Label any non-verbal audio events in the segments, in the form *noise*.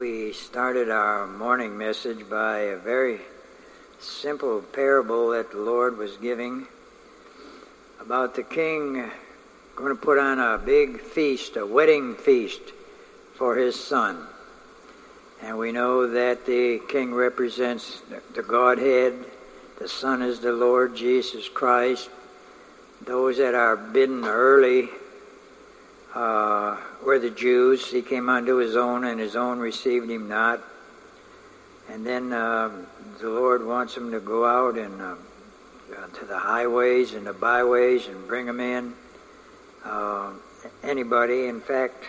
We started our morning message by a very simple parable that the Lord was giving about the king going to put on a big feast, a wedding feast for his son. And we know that the king represents the Godhead, the son is the Lord Jesus Christ. Those that are bidden early uh, were the Jews. He came unto his own, and his own received him not. And then uh, the Lord wants him to go out and uh, to the highways and the byways and bring them in. Uh, anybody. In fact,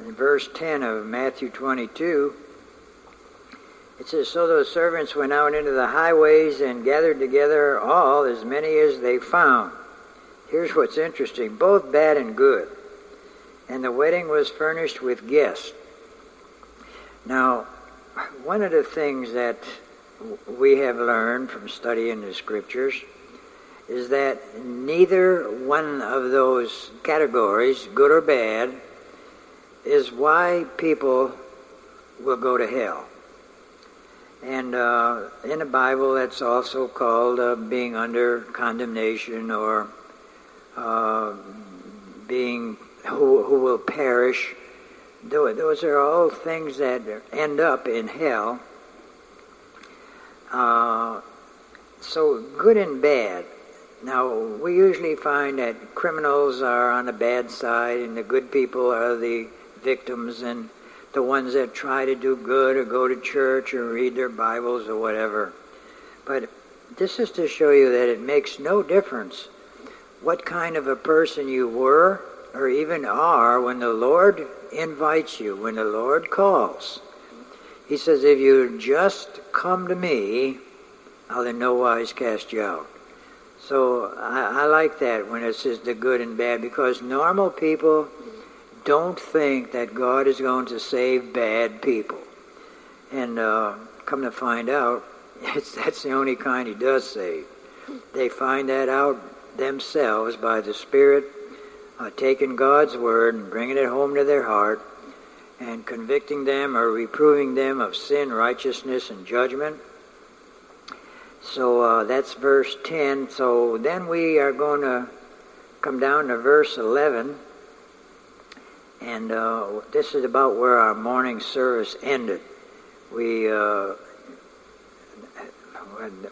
in verse 10 of Matthew 22, it says, So those servants went out into the highways and gathered together all, as many as they found. Here's what's interesting both bad and good and the wedding was furnished with guests. Now, one of the things that we have learned from studying the scriptures is that neither one of those categories, good or bad, is why people will go to hell. And uh, in the Bible, that's also called uh, being under condemnation or uh, being who, who will perish. Those are all things that end up in hell. Uh, so, good and bad. Now, we usually find that criminals are on the bad side and the good people are the victims and the ones that try to do good or go to church or read their Bibles or whatever. But this is to show you that it makes no difference what kind of a person you were or even are when the Lord invites you, when the Lord calls. He says, If you just come to me, I'll in no wise cast you out. So I, I like that when it says the good and bad because normal people don't think that God is going to save bad people. And uh, come to find out, *laughs* it's, that's the only kind he does save. They find that out themselves by the Spirit uh, taking God's word and bringing it home to their heart and convicting them or reproving them of sin, righteousness, and judgment. So uh, that's verse 10. So then we are going to come down to verse 11. And uh, this is about where our morning service ended. We, uh,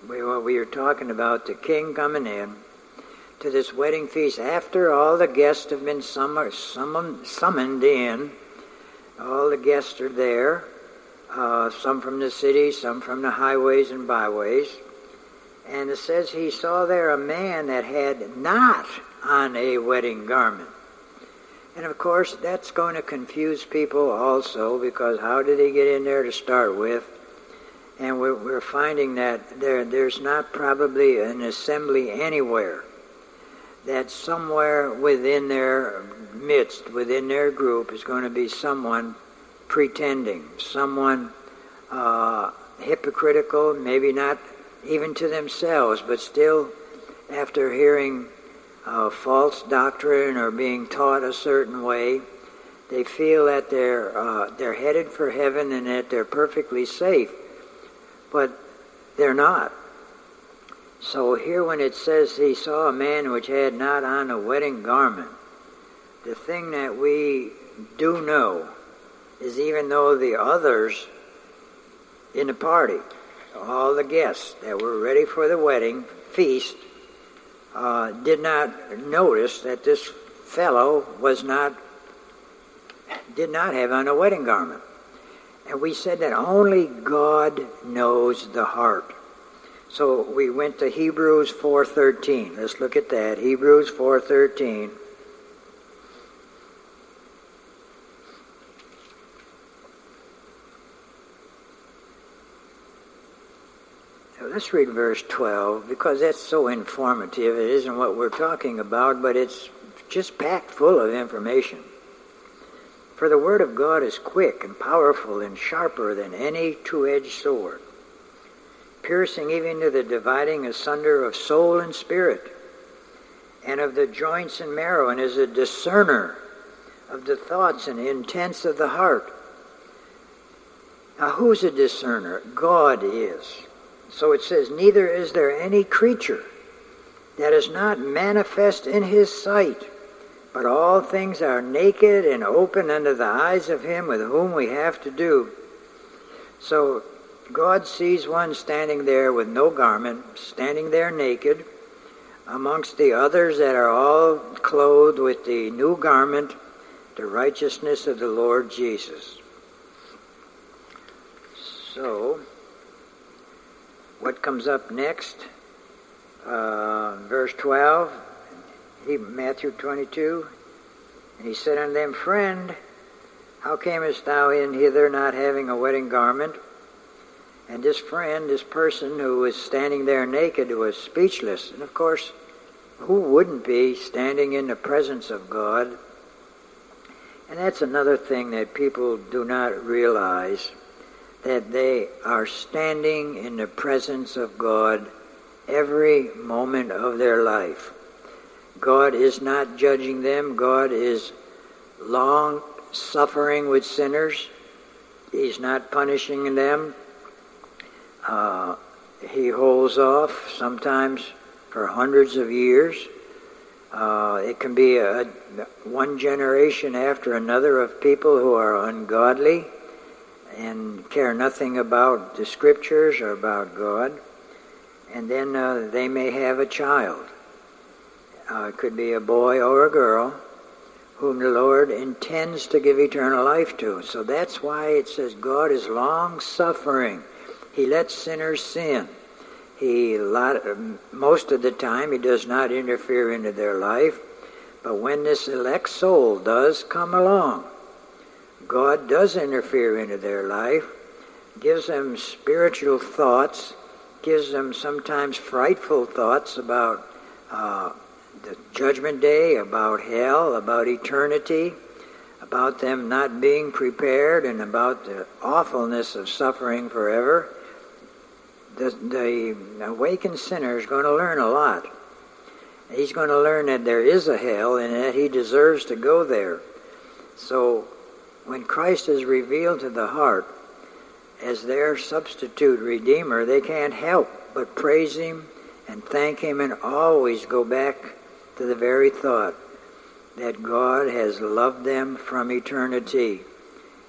we, we were talking about the king coming in to this wedding feast after all the guests have been summoned, summoned in. All the guests are there, uh, some from the city, some from the highways and byways. And it says he saw there a man that had not on a wedding garment. And of course, that's going to confuse people also because how did he get in there to start with? And we're, we're finding that there, there's not probably an assembly anywhere that somewhere within their midst, within their group, is going to be someone pretending, someone uh, hypocritical, maybe not even to themselves, but still, after hearing uh, false doctrine or being taught a certain way, they feel that they're uh, they're headed for heaven and that they're perfectly safe, but they're not. So here when it says he saw a man which had not on a wedding garment, the thing that we do know is even though the others in the party, all the guests that were ready for the wedding feast, uh, did not notice that this fellow was not did not have on a wedding garment. And we said that only God knows the heart. So we went to Hebrews 4:13. Let's look at that. Hebrews 4:13. Let's read verse 12 because that's so informative. It isn't what we're talking about, but it's just packed full of information. For the word of God is quick and powerful and sharper than any two-edged sword piercing even to the dividing asunder of soul and spirit, and of the joints and marrow, and is a discerner of the thoughts and intents of the heart. Now, who's a discerner? God is. So it says, Neither is there any creature that is not manifest in his sight, but all things are naked and open under the eyes of him with whom we have to do. So God sees one standing there with no garment, standing there naked, amongst the others that are all clothed with the new garment, the righteousness of the Lord Jesus. So, what comes up next? Uh, verse 12, he, Matthew 22. And he said unto them, Friend, how camest thou in hither not having a wedding garment? And this friend, this person who was standing there naked, was speechless. And of course, who wouldn't be standing in the presence of God? And that's another thing that people do not realize that they are standing in the presence of God every moment of their life. God is not judging them. God is long suffering with sinners. He's not punishing them. Uh, he holds off sometimes for hundreds of years. Uh, it can be a, one generation after another of people who are ungodly and care nothing about the scriptures or about God. And then uh, they may have a child. Uh, it could be a boy or a girl whom the Lord intends to give eternal life to. So that's why it says God is long suffering. He lets sinners sin. He most of the time he does not interfere into their life, but when this elect soul does come along, God does interfere into their life, gives them spiritual thoughts, gives them sometimes frightful thoughts about uh, the judgment day, about hell, about eternity, about them not being prepared, and about the awfulness of suffering forever. The, the awakened sinner is going to learn a lot. He's going to learn that there is a hell and that he deserves to go there. So when Christ is revealed to the heart as their substitute redeemer, they can't help but praise him and thank him and always go back to the very thought that God has loved them from eternity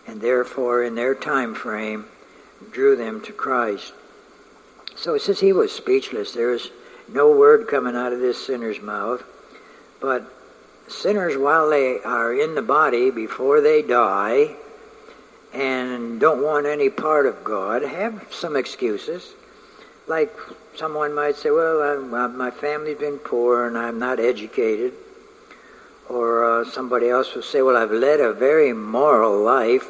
and therefore in their time frame drew them to Christ. So since he was speechless. There was no word coming out of this sinner's mouth. But sinners, while they are in the body before they die and don't want any part of God, have some excuses. Like someone might say, well, I, my family's been poor and I'm not educated. Or uh, somebody else will say, well, I've led a very moral life.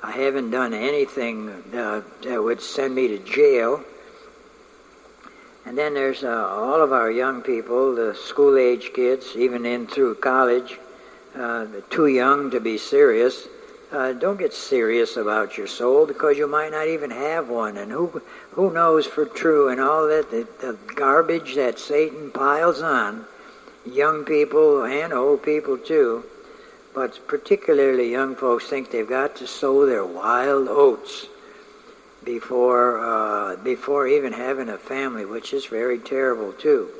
I haven't done anything uh, that would send me to jail. And then there's uh, all of our young people, the school age kids, even in through college, uh, too young to be serious. Uh, don't get serious about your soul because you might not even have one. And who who knows for true and all that the, the garbage that Satan piles on young people and old people too. But particularly young folks think they've got to sow their wild oats before uh, before even having a family, which is very terrible too.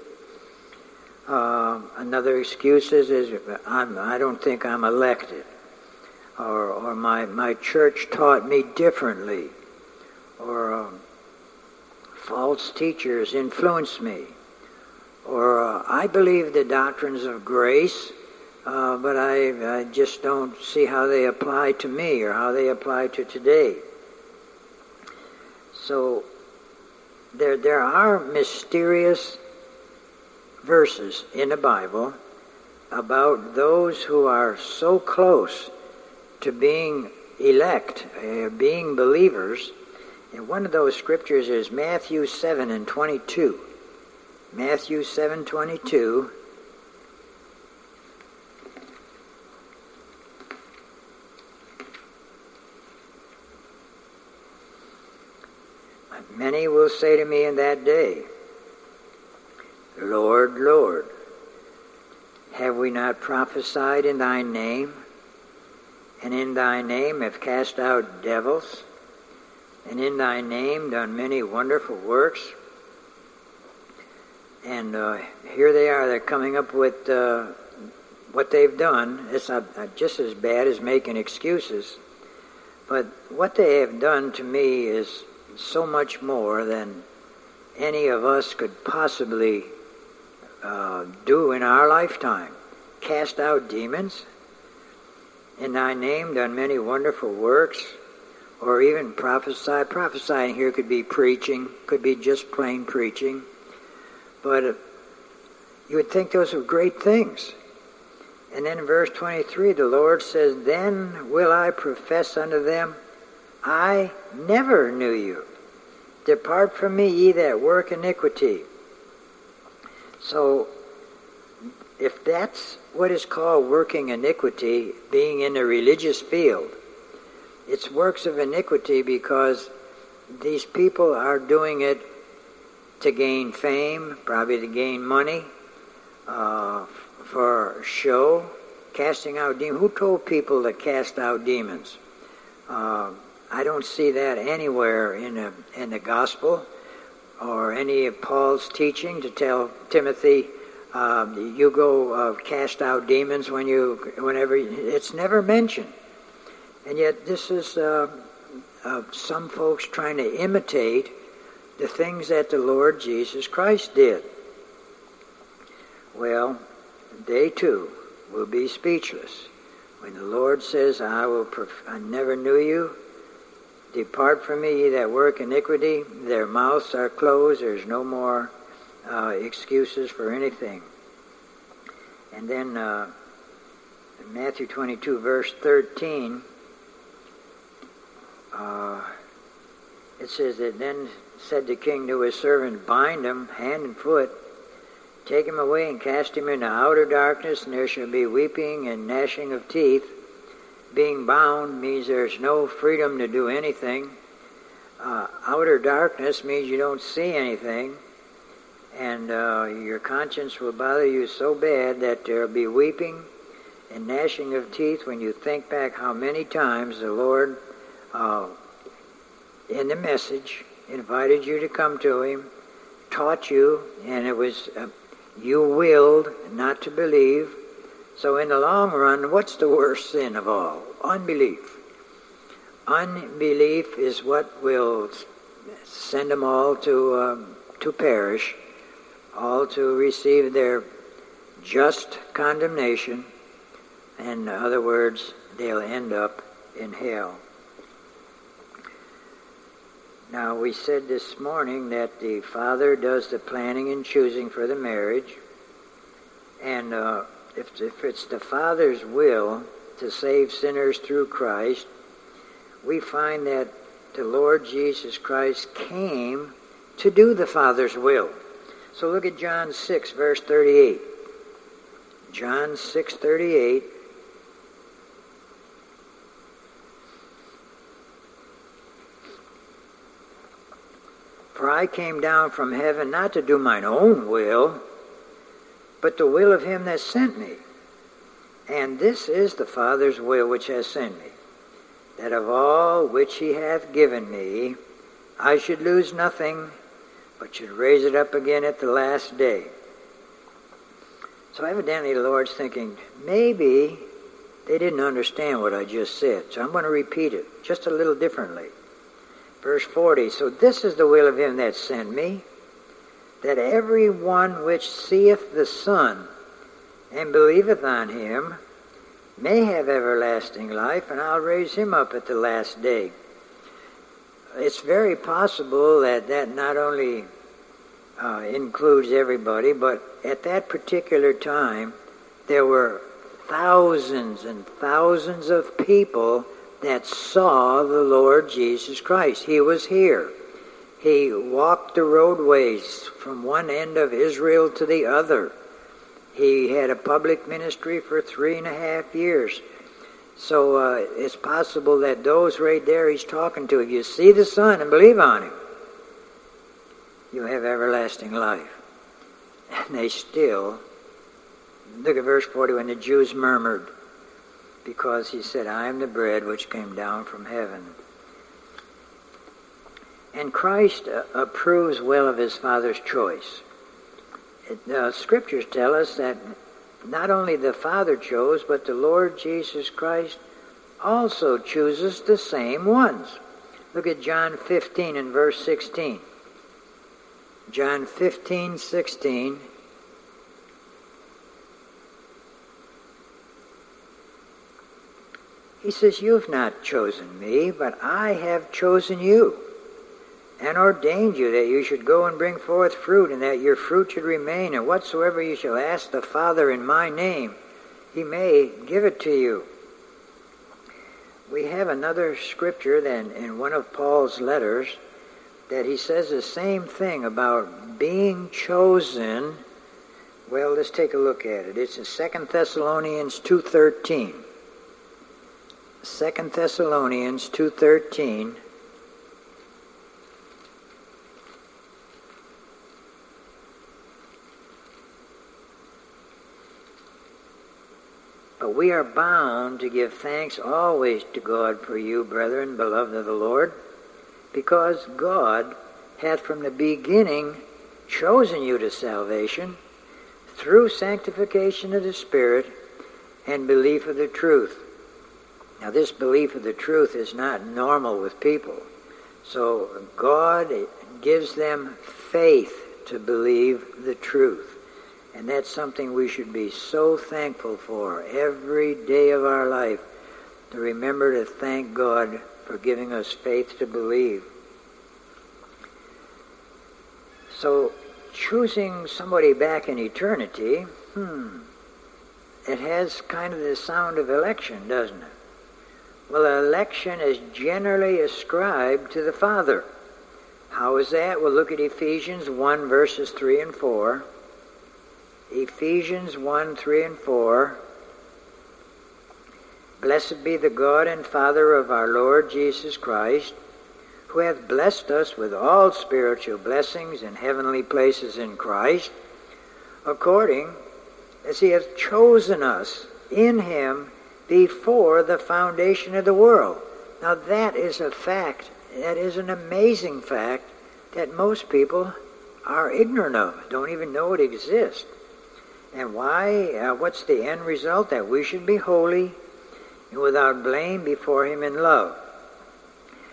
Uh, another excuse is, is I'm, I don't think I'm elected, or, or my, my church taught me differently, or uh, false teachers influenced me, or uh, I believe the doctrines of grace, uh, but I, I just don't see how they apply to me or how they apply to today. So there, there are mysterious verses in the Bible about those who are so close to being elect, uh, being believers. And one of those scriptures is Matthew 7 and 22. Matthew 7 22 Many will say to me in that day, Lord, Lord, have we not prophesied in thy name, and in thy name have cast out devils, and in thy name done many wonderful works. And uh, here they are, they're coming up with uh, what they've done. It's not just as bad as making excuses. But what they have done to me is so much more than any of us could possibly uh, do in our lifetime. Cast out demons. In thy name done many wonderful works, or even prophesy. Prophesying here could be preaching, could be just plain preaching. But uh, you would think those were great things. And then in verse 23, the Lord says, Then will I profess unto them, I never knew you. Depart from me, ye that work iniquity. So, if that's what is called working iniquity, being in the religious field, it's works of iniquity because these people are doing it to gain fame, probably to gain money, uh, for show, casting out demons. Who told people to cast out demons? Uh, I don't see that anywhere in the, in the gospel or any of Paul's teaching to tell Timothy, um, you go uh, cast out demons when you, whenever. It's never mentioned, and yet this is uh, uh, some folks trying to imitate the things that the Lord Jesus Christ did. Well, they too will be speechless. When the Lord says, I will I never knew you, depart from me, ye that work iniquity, their mouths are closed, there's no more uh, excuses for anything. And then uh, Matthew 22, verse 13, uh, it says that then said the king to his servant, Bind him hand and foot, Take him away and cast him into outer darkness, and there shall be weeping and gnashing of teeth. Being bound means there's no freedom to do anything. Uh, outer darkness means you don't see anything, and uh, your conscience will bother you so bad that there'll be weeping and gnashing of teeth when you think back how many times the Lord, uh, in the message, invited you to come to Him, taught you, and it was uh, you willed not to believe. So, in the long run, what's the worst sin of all? Unbelief. Unbelief is what will send them all to, um, to perish, all to receive their just condemnation. In other words, they'll end up in hell. Now, we said this morning that the father does the planning and choosing for the marriage. And uh, if, if it's the father's will to save sinners through Christ, we find that the Lord Jesus Christ came to do the Father's will. So look at John 6, verse 38. John 6, 38. For I came down from heaven not to do mine own will, but the will of him that sent me. And this is the Father's will which has sent me, that of all which he hath given me, I should lose nothing, but should raise it up again at the last day. So evidently the Lord's thinking, maybe they didn't understand what I just said, so I'm going to repeat it just a little differently. Verse 40 So this is the will of him that sent me, that every one which seeth the Son and believeth on him may have everlasting life, and I'll raise him up at the last day. It's very possible that that not only uh, includes everybody, but at that particular time, there were thousands and thousands of people that saw the Lord Jesus Christ. He was here. He walked the roadways from one end of Israel to the other. He had a public ministry for three and a half years. So uh, it's possible that those right there he's talking to, if you see the Son and believe on him, you have everlasting life. And they still, look at verse 40, when the Jews murmured, because he said, I am the bread which came down from heaven. And Christ uh, approves well of his Father's choice. The uh, scriptures tell us that not only the Father chose, but the Lord Jesus Christ also chooses the same ones. Look at John 15 and verse 16. John 15, 16. He says, You've not chosen me, but I have chosen you and ordained you that you should go and bring forth fruit, and that your fruit should remain, and whatsoever you shall ask the Father in my name, he may give it to you. We have another scripture then in one of Paul's letters that he says the same thing about being chosen. Well, let's take a look at it. It's in 2 Thessalonians 2.13. 2 Thessalonians 2.13 we are bound to give thanks always to God for you, brethren, beloved of the Lord, because God hath from the beginning chosen you to salvation through sanctification of the Spirit and belief of the truth. Now, this belief of the truth is not normal with people. So, God gives them faith to believe the truth. And that's something we should be so thankful for every day of our life to remember to thank God for giving us faith to believe. So, choosing somebody back in eternity, hmm, it has kind of the sound of election, doesn't it? Well, election is generally ascribed to the Father. How is that? Well, look at Ephesians 1, verses 3 and 4. Ephesians 1 3 and 4. Blessed be the God and Father of our Lord Jesus Christ, who hath blessed us with all spiritual blessings in heavenly places in Christ, according as he hath chosen us in him before the foundation of the world. Now that is a fact, that is an amazing fact that most people are ignorant of, don't even know it exists. And why? Uh, what's the end result? That we should be holy and without blame before Him in love.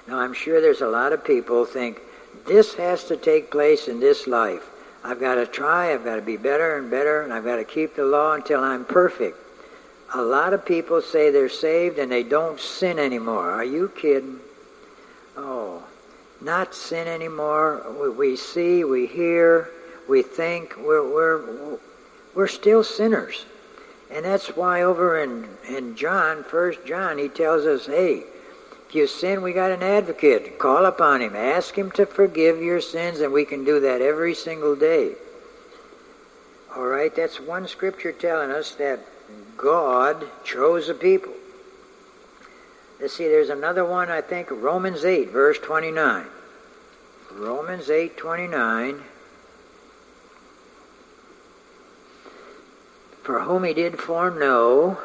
Now, I'm sure there's a lot of people think this has to take place in this life. I've got to try, I've got to be better and better, and I've got to keep the law until I'm perfect. A lot of people say they're saved and they don't sin anymore. Are you kidding? Oh, not sin anymore. We, we see, we hear, we think. We're, we're, we're still sinners. And that's why over in, in John, First John, he tells us, hey, if you sin, we got an advocate. Call upon him. Ask him to forgive your sins, and we can do that every single day. All right, that's one scripture telling us that God chose a people. Let's see, there's another one, I think, Romans 8, verse 29. Romans 8, 29. For whom he did foreknow,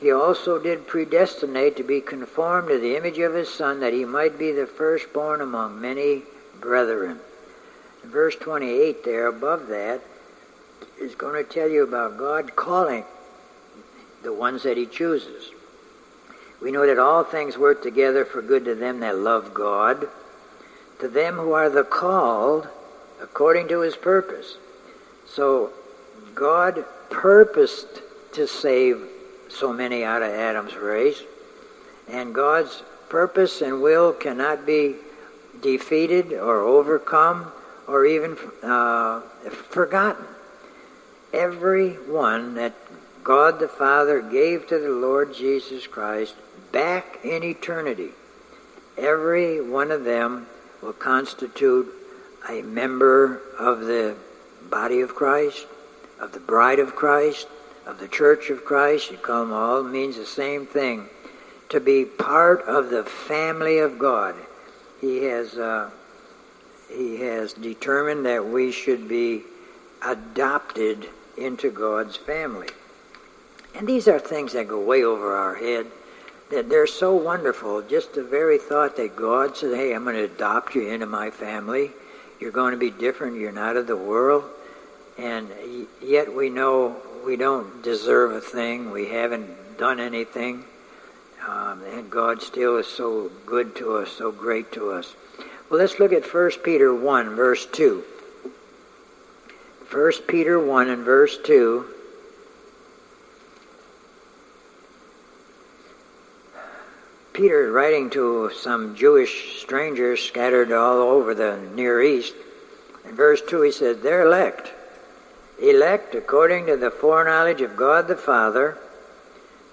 he also did predestinate to be conformed to the image of his Son, that he might be the firstborn among many brethren. In verse 28 there, above that, is going to tell you about God calling the ones that he chooses. We know that all things work together for good to them that love God, to them who are the called according to his purpose. So God purposed to save so many out of Adam's race, and God's purpose and will cannot be defeated or overcome or even uh, forgotten. Every one that God the Father gave to the Lord Jesus Christ back in eternity, every one of them will constitute a member of the body of Christ, of the bride of Christ, of the church of Christ, you call them all, means the same thing. To be part of the family of God. He has, uh, he has determined that we should be adopted into God's family. And these are things that go way over our head. that they're so wonderful. Just the very thought that God said, hey, I'm going to adopt you into my family. You're going to be different. You're not of the world. And yet we know we don't deserve a thing. We haven't done anything. Um, and God still is so good to us, so great to us. Well, let's look at 1 Peter 1, verse 2. 1 Peter 1 and verse 2. Peter, writing to some Jewish strangers scattered all over the Near East, in verse 2 he said, They're elect. Elect according to the foreknowledge of God the Father,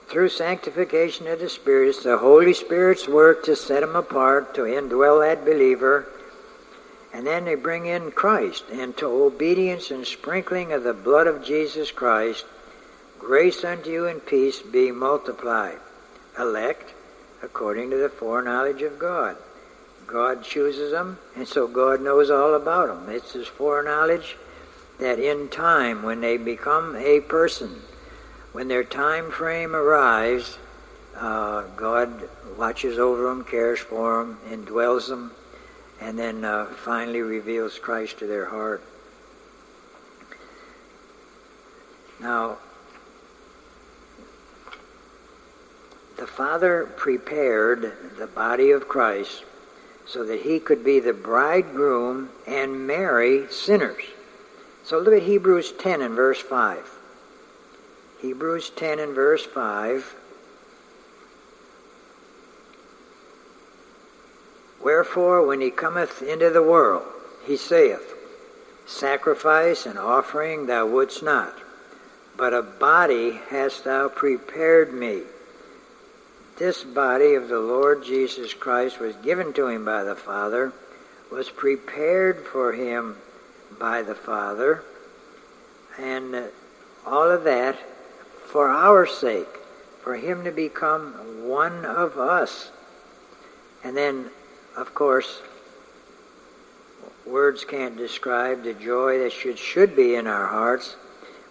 through sanctification of the Spirit. The Holy Spirit's work to set them apart, to indwell that believer. And then they bring in Christ, and to obedience and sprinkling of the blood of Jesus Christ, grace unto you and peace be multiplied. Elect according to the foreknowledge of God. God chooses them, and so God knows all about them. It's His foreknowledge that in time, when they become a person, when their time frame arrives, uh, God watches over them, cares for them, indwells them, and then uh, finally reveals Christ to their heart. Now, the Father prepared the body of Christ so that he could be the bridegroom and marry sinners. So look at Hebrews 10 and verse 5. Hebrews 10 and verse 5. Wherefore, when he cometh into the world, he saith, Sacrifice and offering thou wouldst not, but a body hast thou prepared me this body of the Lord Jesus Christ was given to him by the Father, was prepared for him by the Father, and uh, all of that for our sake, for him to become one of us. And then, of course, words can't describe the joy that should, should be in our hearts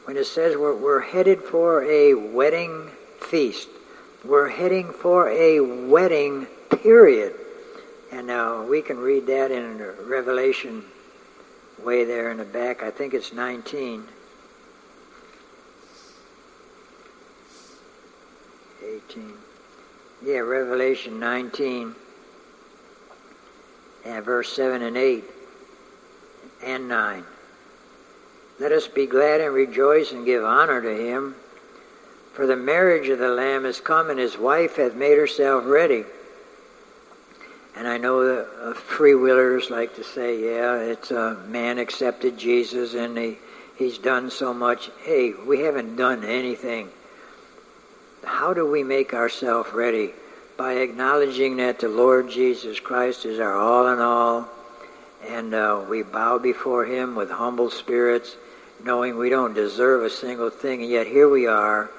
when it says we're, we're headed for a wedding feast we're heading for a wedding period. And now we can read that in Revelation way there in the back. I think it's 19. 18. Yeah, Revelation 19 and verse 7 and 8 and 9. Let us be glad and rejoice and give honor to him for the marriage of the Lamb is come, and his wife hath made herself ready. And I know the uh, free willers like to say, yeah, it's a man accepted Jesus and he, he's done so much. Hey, we haven't done anything. How do we make ourselves ready? By acknowledging that the Lord Jesus Christ is our all in all, and uh, we bow before him with humble spirits, knowing we don't deserve a single thing, and yet here we are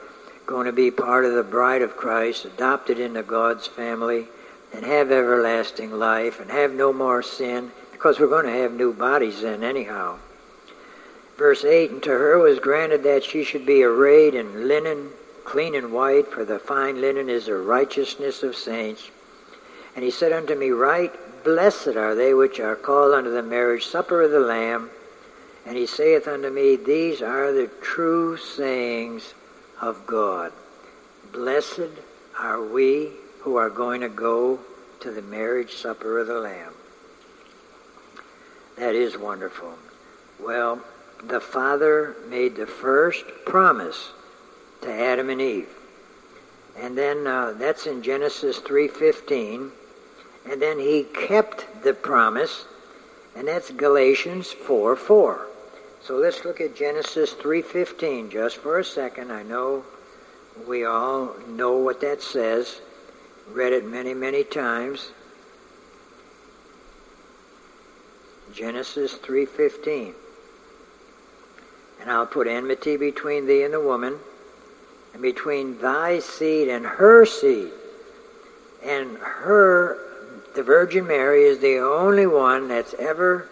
going to be part of the bride of Christ, adopted into God's family, and have everlasting life, and have no more sin, because we're going to have new bodies then, anyhow. Verse 8 And to her was granted that she should be arrayed in linen, clean and white, for the fine linen is the righteousness of saints. And he said unto me, Write, blessed are they which are called unto the marriage supper of the Lamb. And he saith unto me, These are the true sayings of God. Blessed are we who are going to go to the marriage supper of the Lamb. That is wonderful. Well, the Father made the first promise to Adam and Eve. And then uh, that's in Genesis 3.15. And then he kept the promise, and that's Galatians 4.4. 4. So let's look at Genesis 3:15 just for a second. I know we all know what that says. Read it many, many times. Genesis 3:15. And I'll put enmity between thee and the woman, and between thy seed and her seed. And her, the Virgin Mary, is the only one that's ever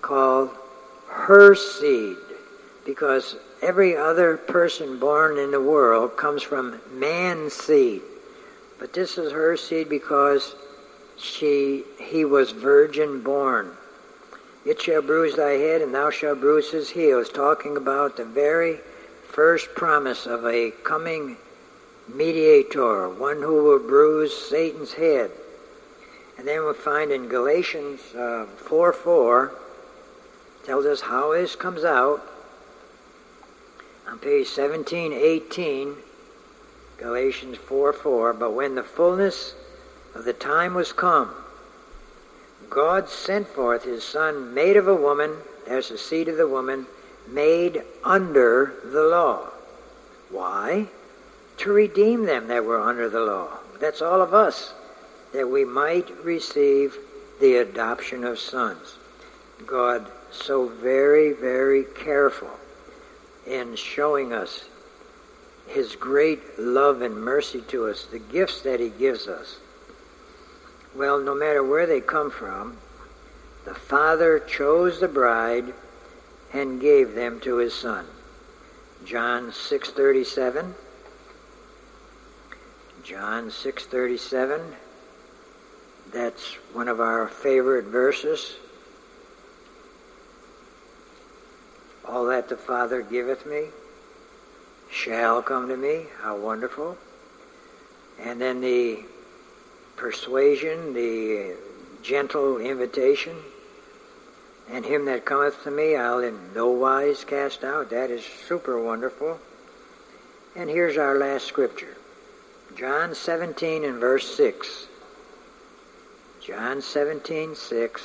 called her seed, because every other person born in the world comes from man's seed. But this is her seed because she he was virgin born. It shall bruise thy head, and thou shalt bruise his heel. It's talking about the very first promise of a coming mediator, one who will bruise Satan's head. And then we find in Galatians uh, 4 4, tells us how this comes out. On page 1718, Galatians 4 4, but when the fullness of the time was come, God sent forth his Son, made of a woman, there's the seed of the woman, made under the law. Why? To redeem them that were under the law. That's all of us that we might receive the adoption of sons. God so very, very careful in showing us his great love and mercy to us, the gifts that he gives us. Well, no matter where they come from, the Father chose the bride and gave them to his Son. John 6:37 John 6:37 that's one of our favorite verses. All that the Father giveth me shall come to me. How wonderful. And then the persuasion, the gentle invitation, and him that cometh to me I'll in no wise cast out. That is super wonderful. And here's our last scripture. John 17 and verse 6. John 17, 6.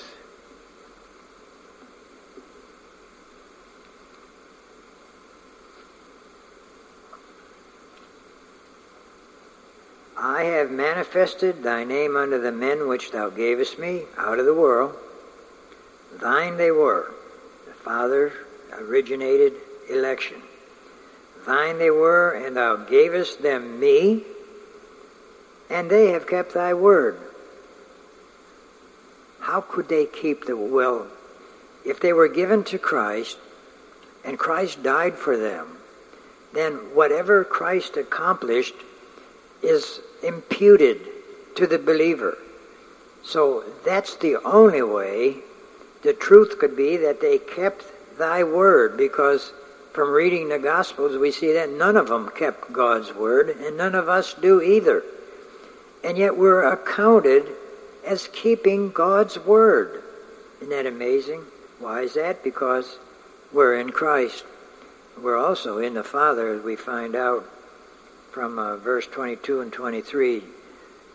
I have manifested thy name unto the men which thou gavest me out of the world. Thine they were. The Father originated election. Thine they were, and thou gavest them me, and they have kept thy word. How could they keep the will? If they were given to Christ and Christ died for them, then whatever Christ accomplished is imputed to the believer. So that's the only way the truth could be that they kept thy word because from reading the Gospels we see that none of them kept God's word and none of us do either. And yet we're accounted as keeping God's Word. Isn't that amazing? Why is that? Because we're in Christ. We're also in the Father, as we find out from uh, verse 22 and 23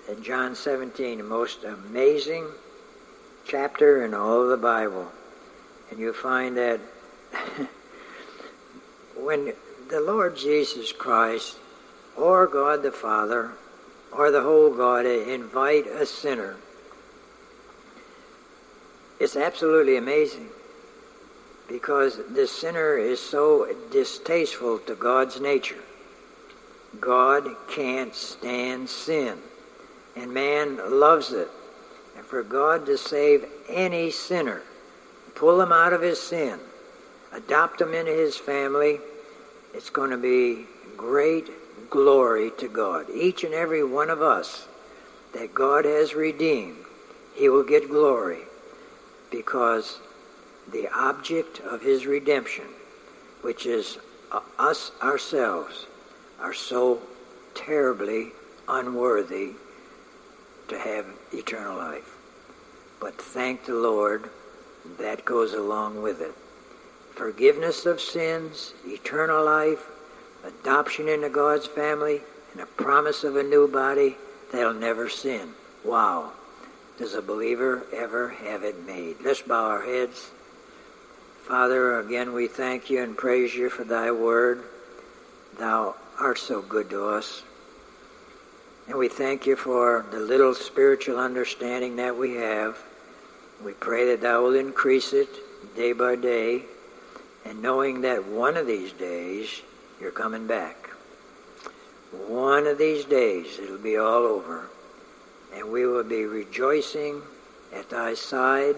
in John 17, the most amazing chapter in all of the Bible. And you find that *laughs* when the Lord Jesus Christ or God the Father or the whole God invite a sinner it's absolutely amazing because the sinner is so distasteful to God's nature. God can't stand sin, and man loves it. And for God to save any sinner, pull him out of his sin, adopt him into his family, it's going to be great glory to God. Each and every one of us that God has redeemed, he will get glory because the object of his redemption, which is uh, us ourselves, are so terribly unworthy to have eternal life. But thank the Lord, that goes along with it. Forgiveness of sins, eternal life, adoption into God's family, and a promise of a new body that'll never sin. Wow does a believer ever have it made? Let's bow our heads. Father, again we thank you and praise you for thy word. Thou art so good to us. And we thank you for the little spiritual understanding that we have. We pray that thou will increase it day by day, and knowing that one of these days you're coming back. One of these days it'll be all over and we will be rejoicing at thy side.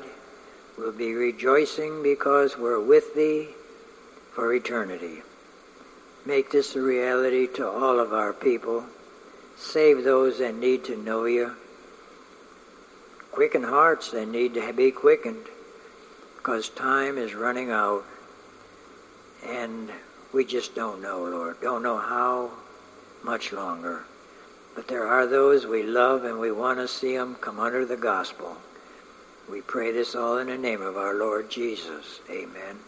We'll be rejoicing because we're with thee for eternity. Make this a reality to all of our people. Save those that need to know you. Quicken hearts that need to be quickened because time is running out and we just don't know, Lord. Don't know how much longer. But there are those we love and we want to see them come under the gospel. We pray this all in the name of our Lord Jesus. Amen.